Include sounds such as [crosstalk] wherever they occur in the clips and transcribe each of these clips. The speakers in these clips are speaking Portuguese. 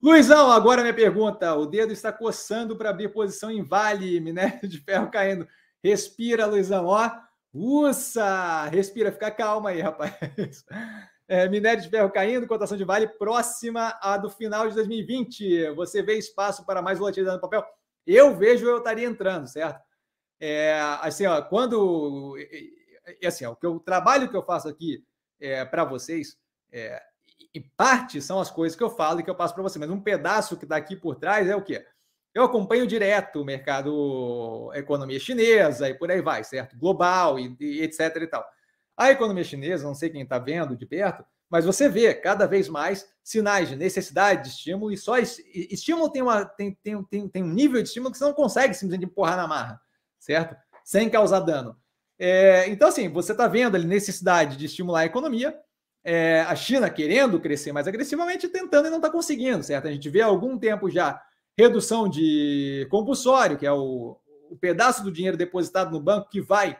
Luizão, agora minha pergunta. O dedo está coçando para abrir posição em Vale, minério de ferro caindo. Respira, Luizão, ó. Uça! Respira, fica calma aí, rapaz. É, minério de ferro caindo, cotação de Vale próxima à do final de 2020. Você vê espaço para mais volatilidade no papel? Eu vejo, eu estaria entrando, certo? É, assim, ó, quando. É, assim, ó, o, que eu, o trabalho que eu faço aqui é, para vocês, é, em parte são as coisas que eu falo e que eu passo para você, mas um pedaço que está aqui por trás é o quê? Eu acompanho direto o mercado, economia chinesa e por aí vai, certo? Global e, e etc e tal. A economia chinesa, não sei quem está vendo de perto, mas você vê cada vez mais sinais de necessidade de estímulo, e só estímulo tem, uma, tem, tem, tem, tem um nível de estímulo que você não consegue simplesmente empurrar na marra, certo? Sem causar dano. É, então, assim, você está vendo ali necessidade de estimular a economia, é, a China querendo crescer mais agressivamente, tentando e não está conseguindo, certo? A gente vê há algum tempo já redução de compulsório, que é o, o pedaço do dinheiro depositado no banco que vai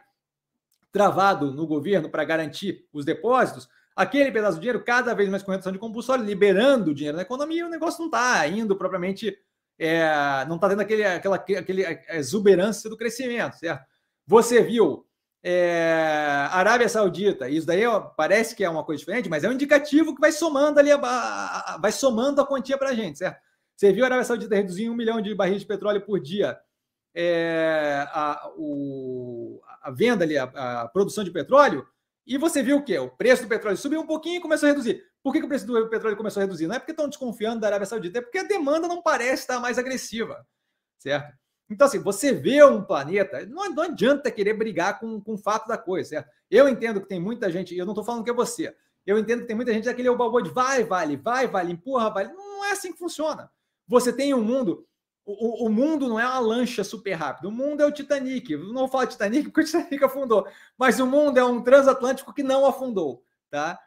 travado no governo para garantir os depósitos, aquele pedaço de dinheiro cada vez mais com redução de compulsório, liberando dinheiro na economia, o negócio não está indo propriamente, é, não está tendo aquele, aquela aquele exuberância do crescimento, certo? Você viu é, Arábia Saudita, isso daí ó, parece que é uma coisa diferente, mas é um indicativo que vai somando ali, a, a, a, vai somando a quantia para a gente, certo? Você viu a Arábia Saudita reduzir um milhão de barris de petróleo por dia é, a, o, a venda ali, a, a, produção de petróleo, e você viu o quê? O preço do petróleo subiu um pouquinho e começou a reduzir. Por que, que o preço do petróleo começou a reduzir? Não é porque estão desconfiando da Arábia Saudita, é porque a demanda não parece estar mais agressiva, certo? Então, assim, você vê um planeta, não, adianta querer brigar com, com o fato da coisa, certo? Eu entendo que tem muita gente, eu não estou falando que é você, eu entendo que tem muita gente daquele balbo de vai, vale, vai, vale, empurra, vale. Não é assim que funciona. Você tem um mundo o, o, mundo não é uma lancha super rápida. O mundo é o Titanic. Eu não vou falar Titanic porque o Titanic [laughs] afundou, mas o mundo é um transatlântico que não afundou, tá?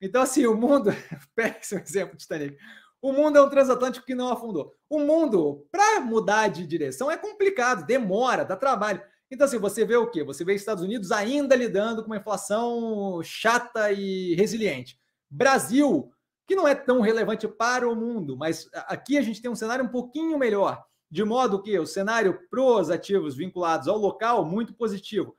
Então, assim, o mundo. [laughs] Esse exemplo, Titanic. O mundo é um transatlântico que não afundou. O mundo, para mudar de direção, é complicado, demora, dá trabalho. Então, assim, você vê o quê? Você vê Estados Unidos ainda lidando com uma inflação chata e resiliente. Brasil, que não é tão relevante para o mundo, mas aqui a gente tem um cenário um pouquinho melhor de modo que o cenário para os ativos vinculados ao local muito positivo.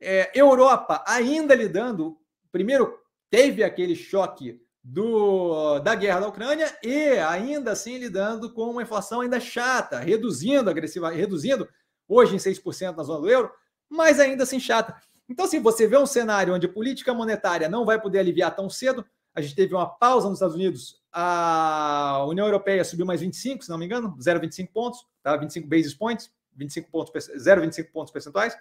É, Europa ainda lidando, primeiro teve aquele choque do, da guerra da Ucrânia e ainda assim lidando com uma inflação ainda chata, reduzindo agressiva, reduzindo hoje em 6% na zona do euro, mas ainda assim chata. Então, assim, você vê um cenário onde a política monetária não vai poder aliviar tão cedo, a gente teve uma pausa nos Estados Unidos a União Europeia subiu mais 25, se não me engano, 0,25 pontos, tá? 25 basis points, 25 pontos, 0,25 pontos percentuais.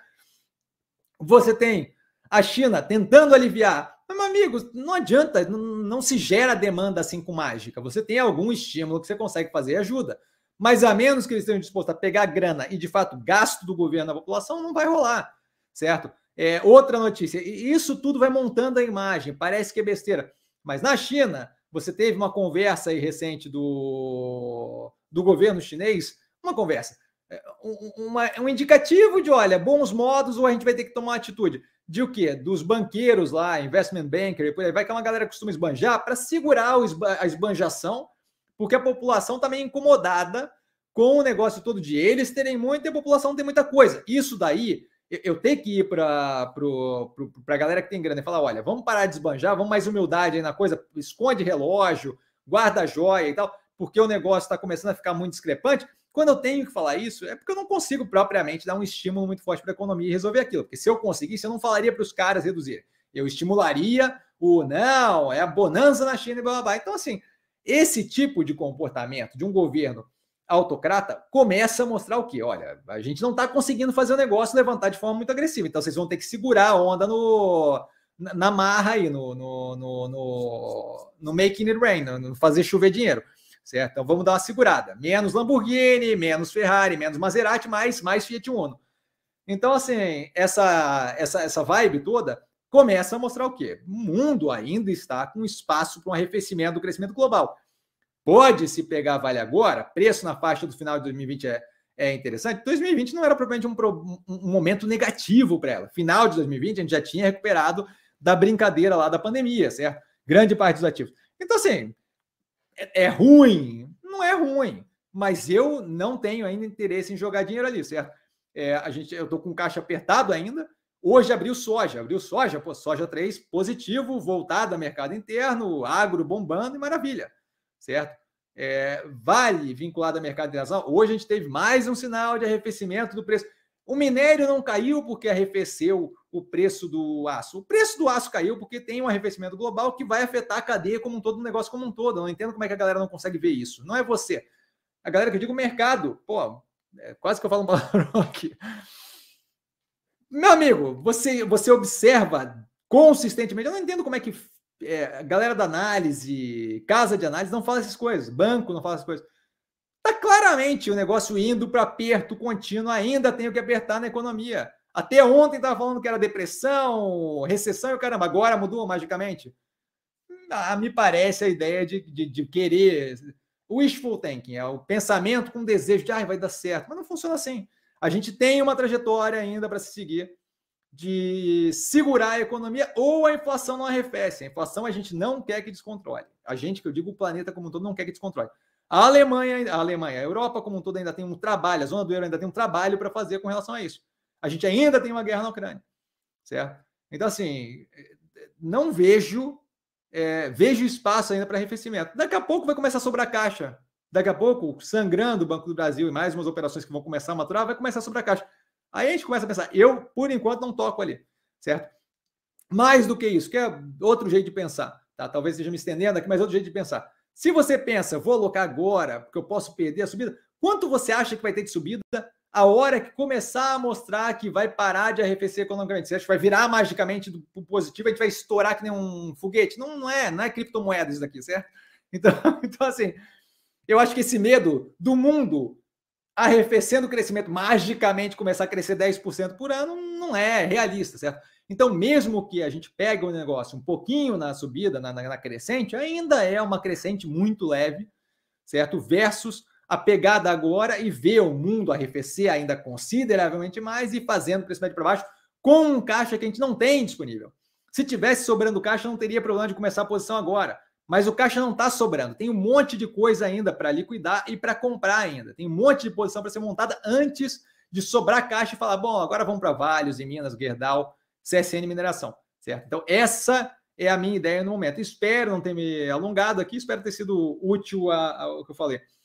Você tem a China tentando aliviar. Mas, meu amigo, não adianta, não, não se gera demanda assim com mágica. Você tem algum estímulo que você consegue fazer e ajuda. Mas a menos que eles estejam dispostos a pegar grana e, de fato, gasto do governo na população, não vai rolar, certo? É, outra notícia, isso tudo vai montando a imagem, parece que é besteira. Mas na China, você teve uma conversa aí recente do, do governo chinês, uma conversa, é, um, uma, um indicativo de, olha, bons modos ou a gente vai ter que tomar uma atitude. De o quê? Dos banqueiros lá, investment banker, aí vai que é uma galera que costuma esbanjar para segurar a esbanjação, porque a população está meio incomodada com o negócio todo de eles terem muito e a população tem muita coisa. Isso daí eu tenho que ir para a galera que tem grana e falar: olha, vamos parar de esbanjar, vamos mais humildade aí na coisa, esconde relógio, guarda joia e tal, porque o negócio está começando a ficar muito discrepante. Quando eu tenho que falar isso, é porque eu não consigo propriamente dar um estímulo muito forte para a economia e resolver aquilo. Porque se eu conseguisse, eu não falaria para os caras reduzirem. Eu estimularia o não, é a bonança na China e blá blá blá. Então, assim, esse tipo de comportamento de um governo autocrata começa a mostrar o quê? Olha, a gente não está conseguindo fazer o negócio levantar de forma muito agressiva, então vocês vão ter que segurar a onda no, na marra aí, no, no, no, no making it rain, no fazer chover dinheiro, certo? Então vamos dar uma segurada. Menos Lamborghini, menos Ferrari, menos Maserati, mais, mais Fiat Uno. Então, assim, essa, essa, essa vibe toda começa a mostrar o quê? O mundo ainda está com espaço para um arrefecimento do crescimento global. Pode se pegar Vale agora, preço na faixa do final de 2020 é, é interessante. 2020 não era propriamente um, um momento negativo para ela. Final de 2020 a gente já tinha recuperado da brincadeira lá da pandemia, certo? Grande parte dos ativos. Então, assim, é, é ruim? ruim, mas eu não tenho ainda interesse em jogar dinheiro ali, certo? É, a gente, eu estou com caixa apertado ainda. Hoje abriu soja, abriu soja, pô, soja 3 positivo, voltado ao mercado interno, agro bombando e maravilha, certo? É, vale vinculado ao mercado internacional. Hoje a gente teve mais um sinal de arrefecimento do preço. O minério não caiu porque arrefeceu o preço do aço. O preço do aço caiu porque tem um arrefecimento global que vai afetar a cadeia como um todo, o negócio como um todo. Eu não entendo como é que a galera não consegue ver isso. Não é você. A galera que eu digo mercado. Pô, é, quase que eu falo um palavrão [laughs] aqui. Meu amigo, você, você observa consistentemente. Eu não entendo como é que é, a galera da análise, casa de análise, não fala essas coisas. Banco não fala essas coisas. Claramente o negócio indo para aperto contínuo, ainda tenho que apertar na economia. Até ontem estava falando que era depressão, recessão e o caramba, agora mudou magicamente. Ah, me parece a ideia de, de, de querer. Wishful thinking, é o pensamento com desejo de ah, vai dar certo, mas não funciona assim. A gente tem uma trajetória ainda para se seguir de segurar a economia ou a inflação não arrefece. A inflação a gente não quer que descontrole. A gente, que eu digo o planeta como um todo, não quer que descontrole. A Alemanha, a Alemanha, a Europa como um todo ainda tem um trabalho, a zona do euro ainda tem um trabalho para fazer com relação a isso. A gente ainda tem uma guerra na Ucrânia, certo? Então, assim, não vejo, é, vejo espaço ainda para arrefecimento. Daqui a pouco vai começar a sobrar caixa. Daqui a pouco, sangrando o Banco do Brasil e mais umas operações que vão começar a maturar, vai começar a sobrar caixa. Aí a gente começa a pensar, eu, por enquanto, não toco ali, certo? Mais do que isso, que é outro jeito de pensar, tá? Talvez esteja me estendendo aqui, mas outro jeito de pensar. Se você pensa, vou alocar agora, porque eu posso perder a subida, quanto você acha que vai ter de subida a hora que começar a mostrar que vai parar de arrefecer economicamente? Você acha que vai virar magicamente do positivo, a gente vai estourar que nem um foguete? Não, não é, não é criptomoeda isso daqui, certo? [laughs] Então, então, assim, eu acho que esse medo do mundo arrefecendo o crescimento, magicamente começar a crescer 10% por ano, não é realista, certo? Então, mesmo que a gente pegue o negócio um pouquinho na subida, na, na, crescente, ainda é uma crescente muito leve, certo? Versus a pegada agora e ver o mundo arrefecer ainda consideravelmente mais e fazendo crescimento para baixo com um caixa que a gente não tem disponível. Se tivesse sobrando caixa, não teria problema de começar a posição agora. Mas o caixa não está sobrando. Tem um monte de coisa ainda para liquidar e para comprar ainda. Tem um monte de posição para ser montada antes de sobrar caixa e falar: bom, agora vamos para Vales e Minas, Gerdau CSN Mineração, certo? Então, essa é a minha ideia no momento. Espero não ter me alongado aqui, espero ter sido útil ao que eu falei.